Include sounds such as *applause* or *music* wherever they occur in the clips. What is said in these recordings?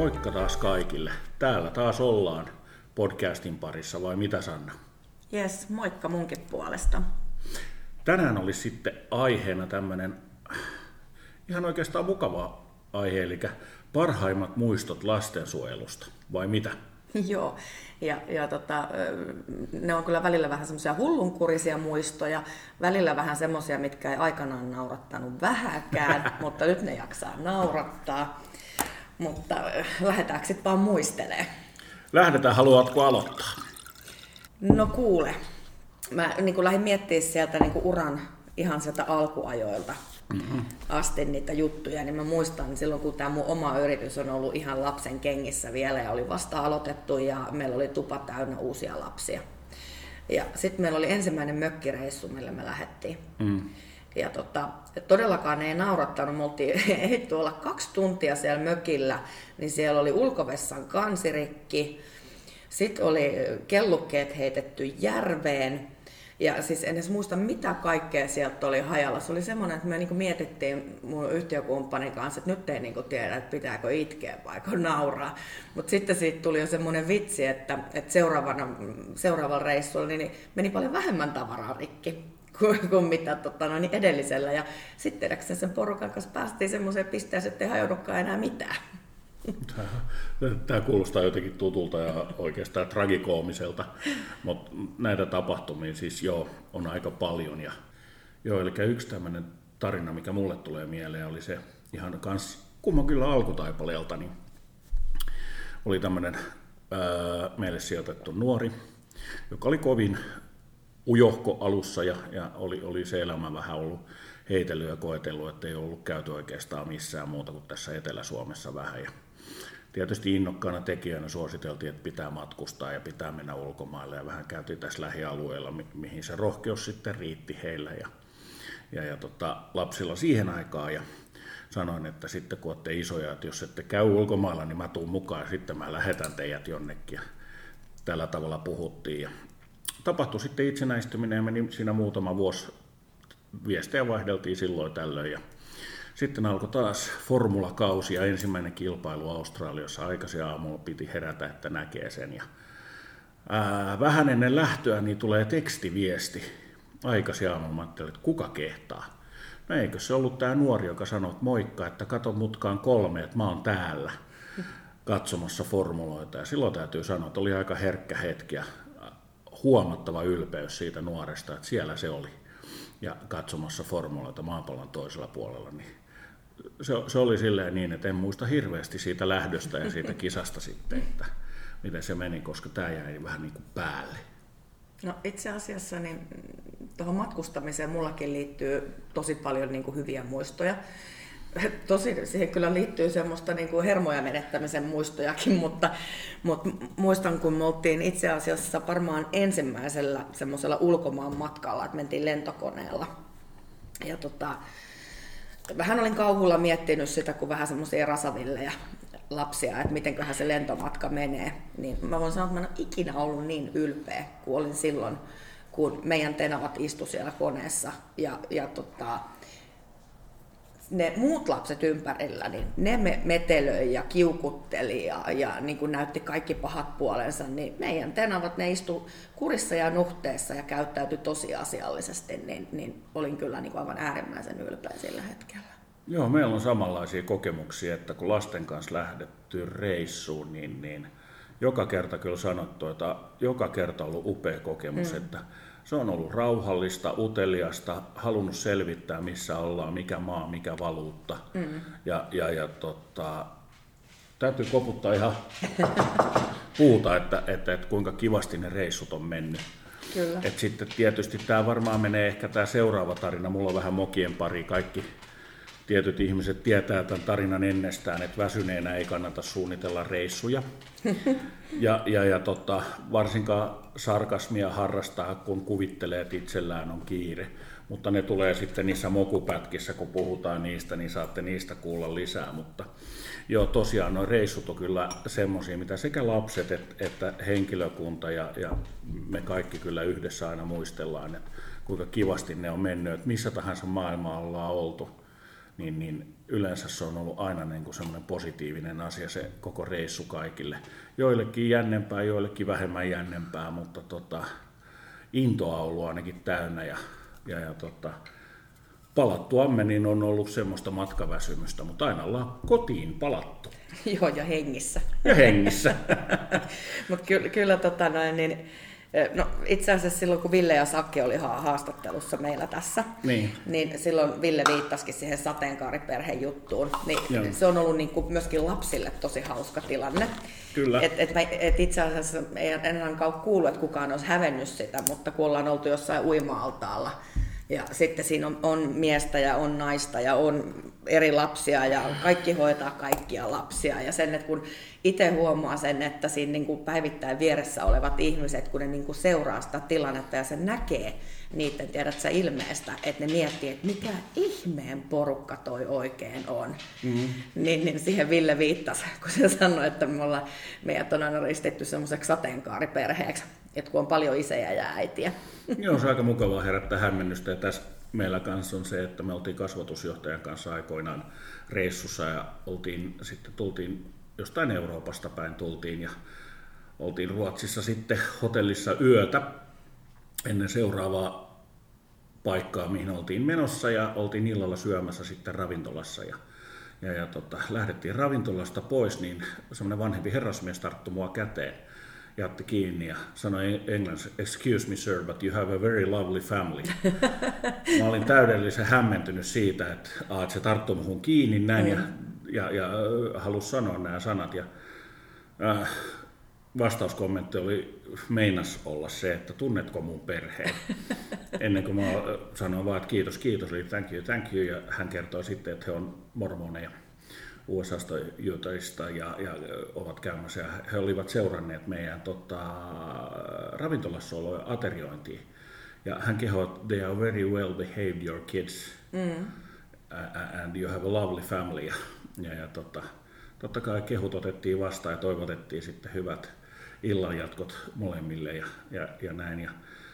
Moikka taas kaikille. Täällä taas ollaan podcastin parissa, vai mitä Sanna? Jes, moikka munkin puolesta. Tänään olisi sitten aiheena tämmöinen ihan oikeastaan mukava aihe, eli parhaimmat muistot lastensuojelusta, vai mitä? *laughs* Joo, ja, ja tota, ne on kyllä välillä vähän semmoisia hullunkurisia muistoja, välillä vähän semmoisia, mitkä ei aikanaan naurattanut vähäkään, *laughs* mutta nyt ne jaksaa naurattaa. Mutta lähdetäänkö sitten vaan muistelee? Lähdetään, haluatko aloittaa? No kuule, mä niin kuin lähdin miettimään sieltä niin kuin uran ihan sieltä alkuajoilta mm-hmm. asti niitä juttuja, niin mä muistan silloin, kun tämä mun oma yritys on ollut ihan lapsen kengissä vielä ja oli vasta aloitettu ja meillä oli tupa täynnä uusia lapsia. Ja sitten meillä oli ensimmäinen mökkireissu, millä me lähdettiin. Mm. Ja tota, todellakaan ei naurattanut, me oltiin *laughs* ehditty olla kaksi tuntia siellä mökillä, niin siellä oli ulkovessan kansirikki, sitten oli kellukkeet heitetty järveen, ja siis en edes muista, mitä kaikkea sieltä oli hajalla. Se oli semmoinen, että me niinku mietittiin mun yhtiökumppanin kanssa, että nyt ei niinku tiedä, että pitääkö itkeä vai nauraa. Mutta sitten siitä tuli jo semmoinen vitsi, että, että seuraavana, seuraavalla reissulla niin meni paljon vähemmän tavaraa rikki kuin, mitä tota, no, niin edellisellä. Ja sitten sen porukan kanssa päästiin semmoiseen pisteeseen, että ei hajonnutkaan enää mitään. Tämä kuulostaa jotenkin tutulta ja oikeastaan tragikoomiselta, mutta näitä tapahtumia siis joo, on aika paljon. Ja, joo, eli yksi tämmöinen tarina, mikä mulle tulee mieleen, oli se ihan kans kumma kyllä alkutaipaleelta, niin oli tämmöinen meille sijoitettu nuori, joka oli kovin ujohko alussa ja, ja oli, oli se elämä vähän ollut heitellyt ja koetellut, että ei ollut käyty oikeastaan missään muuta kuin tässä Etelä-Suomessa vähän. Ja tietysti innokkaana tekijänä suositeltiin, että pitää matkustaa ja pitää mennä ulkomaille ja vähän käytiin tässä lähialueella, mi- mihin se rohkeus sitten riitti heillä ja, ja, ja tota, lapsilla siihen aikaan ja sanoin, että sitten kun olette isoja, että jos ette käy ulkomailla, niin mä tuun mukaan ja sitten mä lähetän teidät jonnekin ja tällä tavalla puhuttiin ja tapahtui sitten itsenäistyminen ja meni siinä muutama vuosi viestejä vaihdeltiin silloin tällöin ja sitten alkoi taas formulakausi ja ensimmäinen kilpailu Australiassa. Aikaisin aamulla piti herätä, että näkee sen. Ja, ää, vähän ennen lähtöä niin tulee tekstiviesti. Aikaisin aamulla mä ajattelin, että kuka kehtaa. No eikö se ollut tämä nuori, joka sanoi, että moikka, että kato mutkaan kolme, että mä oon täällä katsomassa formuloita. Ja silloin täytyy sanoa, että oli aika herkkä hetki ja huomattava ylpeys siitä nuoresta, että siellä se oli ja katsomassa formuloita maapallon toisella puolella, niin se, se oli silleen niin, että en muista hirveästi siitä lähdöstä ja siitä kisasta sitten, että miten se meni, koska tämä jäi vähän niin kuin päälle. No itse asiassa niin tuohon matkustamiseen mullakin liittyy tosi paljon niin kuin hyviä muistoja. Tosi siihen kyllä liittyy semmoista niin kuin hermoja menettämisen muistojakin, mutta, mutta muistan kun me oltiin itse asiassa varmaan ensimmäisellä semmoisella ulkomaan matkalla, että mentiin lentokoneella. Ja tota, vähän olin kauhulla miettinyt sitä, kun vähän semmoisia rasaville lapsia, että mitenköhän se lentomatka menee. Niin mä voin sanoa, että mä en ole ikinä ollut niin ylpeä kuin olin silloin, kun meidän tenavat istu siellä koneessa. Ja, ja tota, ne muut lapset ympärillä, niin ne me metelöi ja kiukutteli ja, ja niin kuin näytti kaikki pahat puolensa, niin meidän tenavat, ne istu kurissa ja nuhteessa ja käyttäytyi tosi asiallisesti, niin, niin olin kyllä niin kuin aivan äärimmäisen ylpeä sillä hetkellä. Joo, meillä on samanlaisia kokemuksia, että kun lasten kanssa lähdetty reissuun, niin, niin joka kerta kyllä sanottu, että joka kerta on ollut upea kokemus, mm. että se on ollut rauhallista, uteliasta, halunnut selvittää, missä ollaan, mikä maa, mikä valuutta. Mm. Ja, ja, ja tota, täytyy koputtaa ihan *laughs* puuta, että, että, että kuinka kivasti ne reissut on mennyt. Kyllä. Et sitten tietysti tämä varmaan menee ehkä tämä seuraava tarina. Mulla on vähän mokien pari. Kaikki tietyt ihmiset tietää tämän tarinan ennestään, että väsyneenä ei kannata suunnitella reissuja. *laughs* Ja, ja, ja tota, varsinkaan sarkasmia harrastaa, kun kuvittelee, että itsellään on kiire. Mutta ne tulee sitten niissä mokupätkissä, kun puhutaan niistä, niin saatte niistä kuulla lisää. Mutta joo, tosiaan nuo reissut on kyllä semmoisia, mitä sekä lapset että, että henkilökunta ja, ja me kaikki kyllä yhdessä aina muistellaan, että kuinka kivasti ne on mennyt, että missä tahansa maailmaa ollaan oltu niin, niin yleensä se on ollut aina niin kuin semmoinen positiivinen asia se koko reissu kaikille. Joillekin jännempää, joillekin vähemmän jännempää, mutta tota, intoa on ollut ainakin täynnä ja, ja, ja tota, palattuamme niin on ollut semmoista matkaväsymystä, mutta aina ollaan kotiin palattu. *laughs* Joo, ja hengissä. Ja hengissä. *laughs* mutta ky- kyllä tota noin, niin, No itse asiassa silloin, kun Ville ja Sakke oli haastattelussa meillä tässä, niin, niin silloin Ville viittasikin siihen sateenkaariperheen juttuun. Niin Joo. se on ollut niin kuin myöskin lapsille tosi hauska tilanne. Kyllä. Et, et, et itse asiassa ei enää kuullut, että kukaan olisi hävennyt sitä, mutta kun ollaan oltu jossain uima-altaalla, ja sitten siinä on, on miestä ja on naista ja on eri lapsia ja kaikki hoitaa kaikkia lapsia. Ja sen, että kun itse huomaa sen, että siinä niin kuin päivittäin vieressä olevat ihmiset, kun ne niin kuin seuraa sitä tilannetta ja se näkee niiden, tiedät sä ilmeestä, että ne miettii, että mikä ihmeen porukka toi oikein on. Mm-hmm. Niin, niin siihen Ville viittasi, kun se sanoi, että me ollaan, meidät on aina ristetty semmoiseksi sateenkaariperheeksi, että kun on paljon isejä ja äitiä. Joo, se on aika mukavaa herättää hämmennystä ja tässä meillä kanssa on se, että me oltiin kasvatusjohtajan kanssa aikoinaan reissussa ja oltiin, sitten tultiin jostain Euroopasta päin tultiin ja oltiin Ruotsissa sitten hotellissa yötä ennen seuraavaa paikkaa, mihin oltiin menossa ja oltiin illalla syömässä sitten ravintolassa ja, ja, ja tota, lähdettiin ravintolasta pois, niin semmoinen vanhempi herrasmies tarttui mua käteen ja otti kiinni ja sanoi englanniksi, excuse me sir, but you have a very lovely family. *laughs* Mä olin täydellisen hämmentynyt siitä, että, a, että se tarttui muhun kiinni näin mm. ja, ja, ja halusi sanoa nämä sanat. Ja, äh, vastauskommentti oli, meinas olla se, että tunnetko mun perheen. *laughs* Ennen kuin mä sanoin vaan, että kiitos, kiitos, eli thank you, thank you. Ja hän kertoi sitten, että he on mormoneja. USAsta, Utahista ja, ja ovat käymässä. He olivat seuranneet meidän tota, ravintolassa oloja ateriointiin. Ja hän kehoitti, they are very well behaved your kids mm. and you have a lovely family. Ja, ja, ja tota, totta kai kehut otettiin vastaan ja toivotettiin sitten hyvät illanjatkot molemmille ja, ja, ja näin. Ja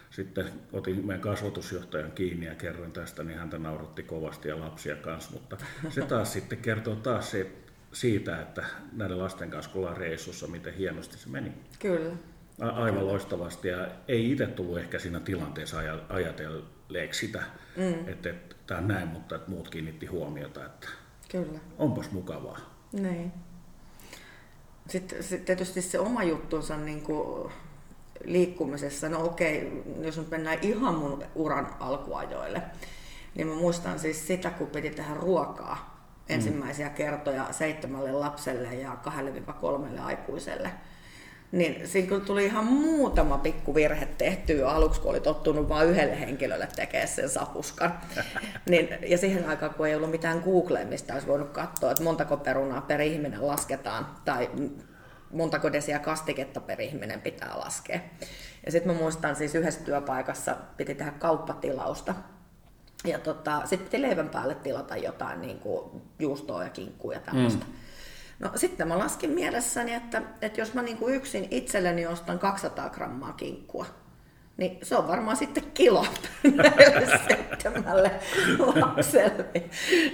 sitten otin meidän kasvatusjohtajan kiinni ja kerroin tästä, niin häntä nauratti kovasti ja lapsia kanssa, mutta se taas sitten kertoo taas se, siitä, että näiden lasten kanssa kun ollaan reissussa, miten hienosti se meni. Kyllä. A- aivan Kyllä. loistavasti ja ei itse tullut ehkä siinä tilanteessa ajatelleeksi sitä, mm. että, että tämä on näin, mutta että muut kiinnitti huomiota, että Kyllä. onpas mukavaa. Niin. Sitten, sitten tietysti se oma juttunsa niin kuin liikkumisessa, no okei, jos nyt mennään ihan mun uran alkuajoille, niin mä muistan siis sitä, kun piti tehdä ruokaa ensimmäisiä kertoja seitsemälle lapselle ja kahdelle kolmelle aikuiselle. Niin siinä kyllä tuli ihan muutama pikku virhe tehtyä aluksi, kun oli tottunut vain yhdelle henkilölle tekemään sen sapuskan. *laughs* niin, ja siihen aikaan, kun ei ollut mitään Googlea, mistä olisi voinut katsoa, että montako perunaa per ihminen lasketaan, tai montako desiä kastiketta per ihminen pitää laskea. Ja sitten mä muistan siis yhdessä työpaikassa piti tehdä kauppatilausta. Ja tota, sitten piti leivän päälle tilata jotain niin kuin juustoa ja kinkkua ja tämmöistä. Mm. No sitten mä laskin mielessäni, että, että jos mä niin kuin yksin itselleni ostan 200 grammaa kinkkua, niin se on varmaan sitten kilo *laughs* seitsemälle lapselle.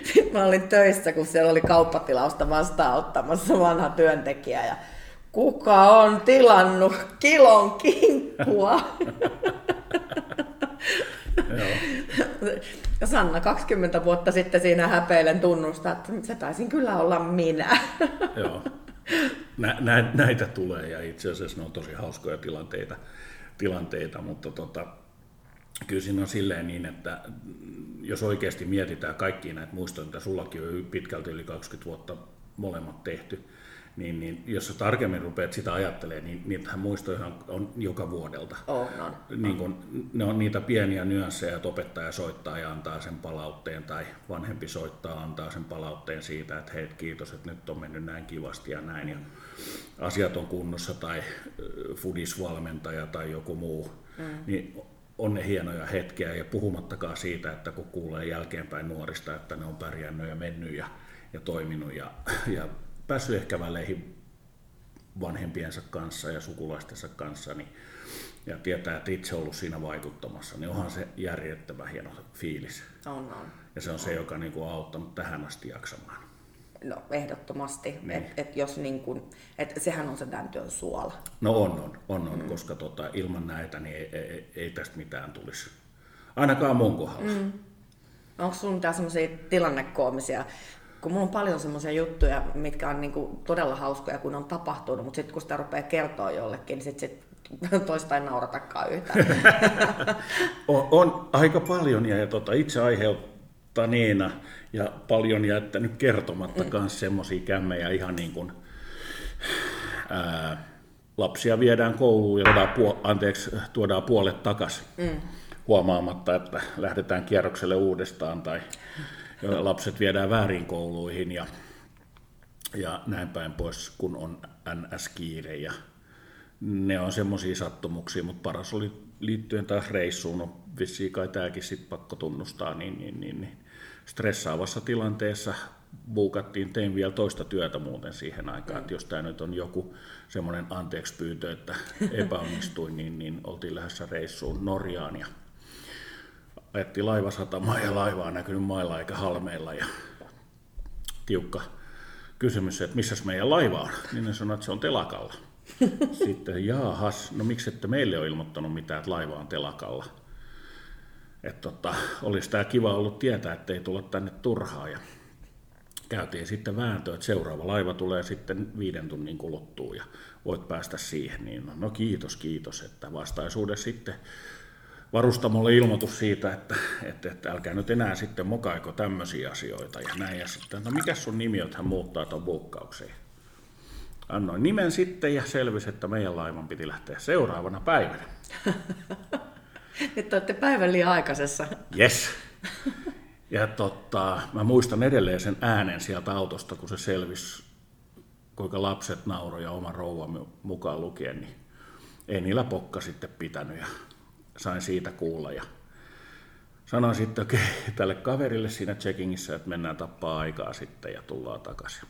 Sitten mä olin töissä, kun siellä oli kauppatilausta vastaanottamassa vanha työntekijä ja kuka on tilannut kilon kinkkua? Sanna 20 vuotta sitten siinä häpeilen tunnustaa, että se taisin kyllä olla minä. Joo. Nä, nä, näitä tulee ja itse asiassa ne on tosi hauskoja tilanteita, tilanteita mutta tota, kyllä siinä on silleen niin, että jos oikeasti mietitään kaikkia näitä muistoja, mitä sullakin on pitkälti yli 20 vuotta molemmat tehty, niin, niin jos sä tarkemmin rupeat sitä ajattelemaan, niin niitähän muistoja on joka vuodelta. Oh, no. niin kun, ne on niitä pieniä nyansseja, että opettaja soittaa ja antaa sen palautteen, tai vanhempi soittaa antaa sen palautteen siitä, että hei, kiitos, että nyt on mennyt näin kivasti ja näin, ja asiat on kunnossa, tai fudisvalmentaja tai joku muu. Mm. Niin on ne hienoja hetkiä, ja puhumattakaan siitä, että kun kuulee jälkeenpäin nuorista, että ne on pärjännyt ja mennyt ja, ja toiminut ja, ja päässyt ehkä väleihin vanhempiensa kanssa ja sukulaistensa kanssa, niin ja tietää, että itse on ollut siinä vaikuttamassa, niin onhan se järjettävä hieno fiilis. On, on. Ja se on se, joka niin kuin, on auttanut tähän asti jaksamaan. No ehdottomasti, Niin. että et jos niin kun, et sehän on se tämän työn suola. No on, on, on, on mm. koska tota, ilman näitä niin ei, ei, ei tästä mitään tulisi. Ainakaan mun kohdalla. Mm. Onko sulla mitään semmoisia tilannekoomisia, kun mulla on paljon semmoisia juttuja, mitkä on niinku todella hauskoja, kun on tapahtunut, mutta sitten kun sitä rupeaa kertoa jollekin, niin sitten sit *laughs* toista ei nauratakaan yhtään. *laughs* On, on aika paljon ja, ja tota, itse aiheuttaneena ja paljon jättänyt kertomatta mm. semmoisia kämmejä ihan niin kuin, ää, lapsia viedään kouluun ja tuodaan, puol- anteeksi, tuodaan puolet takaisin mm. huomaamatta, että lähdetään kierrokselle uudestaan tai lapset viedään väärin kouluihin ja, ja näin päin pois, kun on NS-kiire ja ne on semmoisia sattumuksia, mutta paras oli liittyen taas reissuun, no vissiin kai tämäkin sitten pakko tunnustaa, niin, niin, niin, niin stressaavassa tilanteessa buukattiin, tein vielä toista työtä muuten siihen aikaan, että jos tämä nyt on joku semmoinen anteeksi pyyntö, että *laughs* epäonnistuin, niin, niin oltiin lähdössä reissuun Norjaan ja ajettiin laivasatamaan ja laivaa näkynyt mailla eikä halmeilla ja tiukka kysymys, että missä meidän laiva on, niin ne sanoi, että se on telakalla. *laughs* Sitten jaahas, no miksi ette meille ole ilmoittanut mitään, että laiva on telakalla. Että tota, olisi tämä kiva ollut tietää, että ei tulla tänne turhaa. Ja käytiin sitten vääntöä, että seuraava laiva tulee sitten viiden tunnin kuluttua ja voit päästä siihen. Niin no kiitos, kiitos, että vastaisuudessa sitten varustamolle ilmoitus siitä, että, että, että älkää nyt enää sitten mokaiko tämmöisiä asioita ja näin. Ja sitten, no mikä sun nimi on, että hän muuttaa tuon buukkaukseen. Annoin nimen sitten ja selvisi, että meidän laivan piti lähteä seuraavana päivänä. *laughs* Nyt olette päivän liian aikaisessa. Yes. Ja tota, mä muistan edelleen sen äänen sieltä autosta, kun se selvisi, kuinka lapset nauroi ja oma rouva mukaan lukien, niin ei niillä pokka sitten pitänyt ja sain siitä kuulla. Ja sanoin sitten okay, *laughs* tälle kaverille siinä checkingissä, että mennään tappaa aikaa sitten ja tullaan takaisin.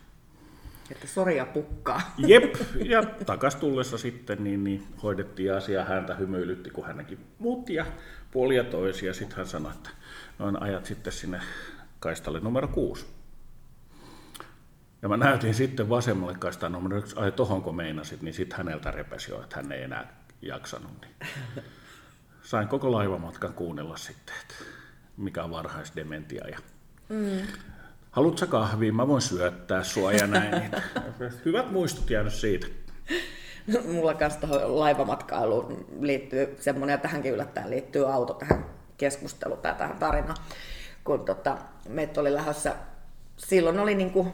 Että sori ja pukkaa. *laughs* Jep, ja takas tullessa sitten niin, niin hoidettiin asiaa, häntä hymyilytti, kun hän näki mut ja puolia toisia. Sitten hän sanoi, että noin ajat sitten sinne kaistalle numero kuusi. Ja mä näytin sitten vasemmalle kaistaan numero yksi, ai tohonko meinasit, niin sitten häneltä repesi jo, että hän ei enää jaksanut. Niin *laughs* sain koko laivamatkan kuunnella sitten, että mikä on varhaisdementia. Ja mm. Haluatko kahvia? Mä voin syöttää sua ja näin. Hyvät muistot jäänyt siitä. Mulla kanssa tuohon laivamatkailuun liittyy semmoinen, ja tähänkin yllättäen liittyy auto tähän keskusteluun tai tähän tarinaan. Kun tota, meitä oli lähdössä, silloin oli niinku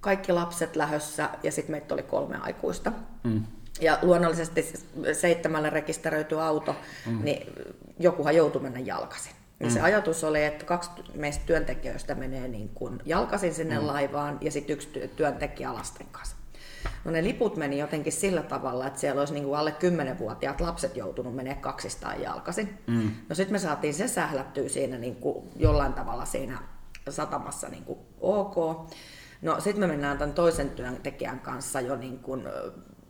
kaikki lapset lähdössä ja sitten meitä oli kolme aikuista. Mm. Ja luonnollisesti seitsemällä rekisteröity auto, mm. niin jokuhan joutui mennä jalkaisin. Ja mm. se ajatus oli, että kaksi meistä työntekijöistä menee niin kuin jalkaisin sinne mm. laivaan ja sitten yksi työntekijä lasten kanssa. No ne liput meni jotenkin sillä tavalla, että siellä olisi niin kuin alle 10-vuotiaat lapset joutunut menee kaksistaan jalkaisin. Mm. No sitten me saatiin se sählättyä siinä niin kuin jollain tavalla siinä satamassa niin kuin ok. No sitten me mennään tämän toisen työntekijän kanssa jo niin kuin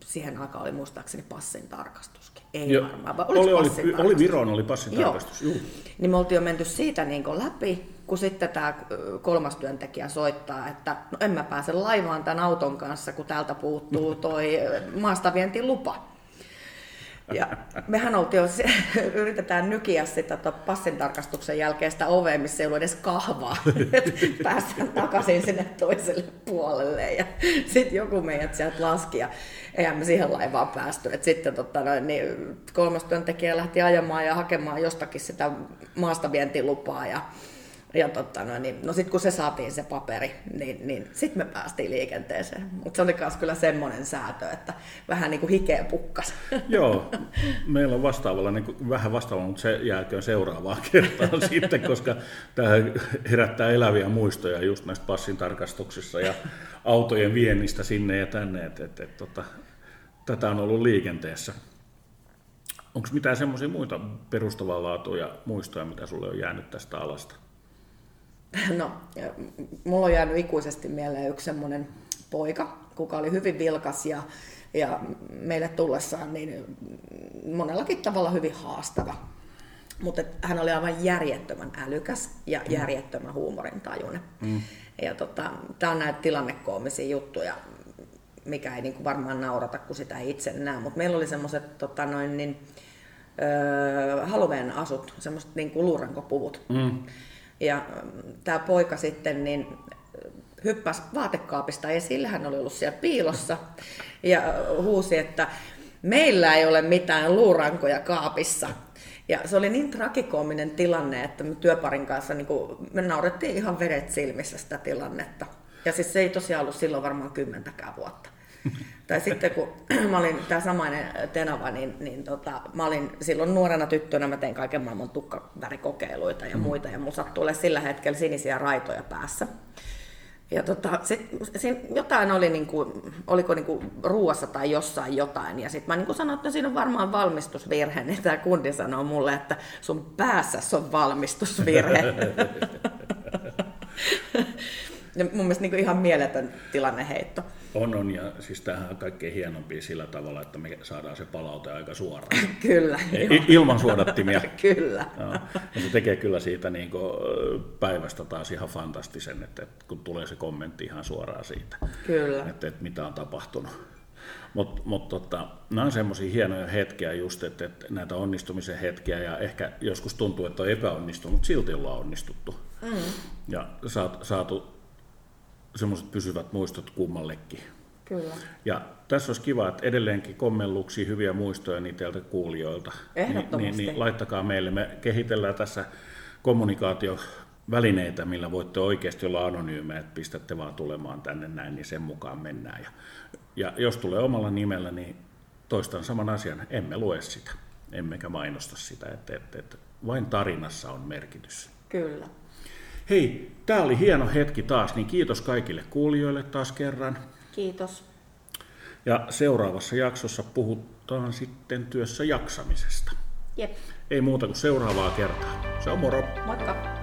siihen aikaan oli muistaakseni passin tarkastuskin. Ei Joo. varmaan, vaan oli, oli, oli Viron oli passin tarkastus. Joo. Niin me oltiin jo menty siitä niin läpi, kun sitten tämä kolmas työntekijä soittaa, että no en mä pääse laivaan tämän auton kanssa, kun täältä puuttuu toi maastavientilupa. Ja mehän oltiin jo, *laughs* yritetään nykiä sitä passin tarkastuksen jälkeistä ovea, missä ei ollut edes kahvaa. *laughs* Päästään takaisin sinne toiselle puolelle. Ja sitten joku meidät sieltä laski ja eihän me siihen laivaan päästy. Et sitten tota, noin, niin kolmas työntekijä lähti ajamaan ja hakemaan jostakin sitä maastavientilupaa. Ja ja totta, no, niin, no sitten kun se saatiin se paperi, niin, niin sitten me päästiin liikenteeseen. Mutta se oli myös kyllä semmoinen säätö, että vähän niin kuin hikeä pukkas. *laughs* Joo, meillä on vastaavalla, niin kuin, vähän vastaavalla, mutta se jääköön seuraavaan *laughs* kertaan *laughs* sitten, koska tämä herättää eläviä muistoja just näistä passin tarkastuksissa ja autojen viennistä sinne ja tänne. Et, et, et, tota, tätä on ollut liikenteessä. Onko mitään semmoisia muita perustavaa laatuja muistoja, mitä sulle on jäänyt tästä alasta? *laughs* No, mulla on jäänyt ikuisesti mieleen yksi semmoinen poika, kuka oli hyvin vilkas ja, ja meille tullessaan niin monellakin tavalla hyvin haastava. Mutta hän oli aivan järjettömän älykäs ja mm. järjettömän huumorintajuinen. Mm. Ja tota, tämä on näitä tilannekoomisia juttuja, mikä ei niinku varmaan naurata, kun sitä ei itse näe. Mutta meillä oli semmoiset tota noin, niin, öö, Halloween asut, semmoiset niinku luurankopuvut. Mm. Ja tämä poika sitten niin hyppäsi vaatekaapista esille, hän oli ollut siellä piilossa ja huusi, että meillä ei ole mitään luurankoja kaapissa. Ja se oli niin trakikoominen tilanne, että me työparin kanssa niin kuin, me naurettiin ihan vedet silmissä sitä tilannetta. Ja siis se ei tosiaan ollut silloin varmaan kymmentäkään vuotta. *laughs* tai sitten kun *clears throat* mä olin tämä samainen tenava, niin, niin tota, mä olin silloin nuorena tyttönä, mä tein kaiken maailman tukkavärikokeiluita ja mm. muita, ja mun sattui sillä hetkellä sinisiä raitoja päässä. Ja tota, sit, sit jotain oli, niinku, oliko niinku ruuassa tai jossain jotain. Ja sitten mä niinku sanoin, että siinä on varmaan valmistusvirhe. Niin tämä kundi sanoo mulle, että sun päässä on valmistusvirhe. *laughs* *laughs* ja mun mielestä niinku ihan mieletön tilanneheitto. On, on, ja siis tämähän on kaikkein hienompi sillä tavalla, että me saadaan se palaute aika suoraan. *laughs* kyllä. Ei, ilman suodattimia. *laughs* kyllä. Joo. Ja se tekee kyllä siitä niin kuin päivästä taas ihan fantastisen, että, että kun tulee se kommentti ihan suoraan siitä, kyllä. Että, että mitä on tapahtunut. Mutta mut, tota, nämä on semmoisia hienoja hetkiä just, että, että näitä onnistumisen hetkiä ja ehkä joskus tuntuu, että on epäonnistunut, silti ollaan onnistuttu. Mm. Ja saat, saatu semmoiset pysyvät muistot kummallekin. Kyllä. Ja tässä olisi kiva, että edelleenkin kommelluksia, hyviä muistoja teiltä kuulijoilta. Ehdottomasti. Niin, niin, niin laittakaa meille. Me kehitellään tässä kommunikaatiovälineitä, millä voitte oikeasti olla anonyymejä, että pistätte vaan tulemaan tänne näin, niin sen mukaan mennään. Ja, ja jos tulee omalla nimellä, niin toistan saman asian, emme lue sitä, emmekä mainosta sitä, että, että, että vain tarinassa on merkitys. Kyllä. Hei, tämä oli hieno hetki taas, niin kiitos kaikille kuulijoille taas kerran. Kiitos. Ja seuraavassa jaksossa puhutaan sitten työssä jaksamisesta. Jep. Ei muuta kuin seuraavaa kertaa. Se on moro. Moikka.